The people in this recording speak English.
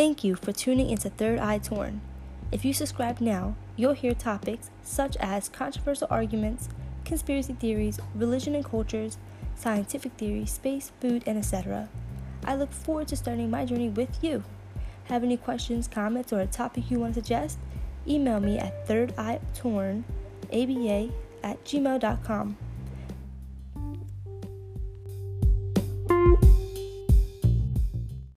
Thank you for tuning into Third Eye Torn. If you subscribe now, you'll hear topics such as controversial arguments, conspiracy theories, religion and cultures, scientific theories, space, food, and etc. I look forward to starting my journey with you. Have any questions, comments, or a topic you want to suggest? Email me at thirdeyetornaba at gmail.com.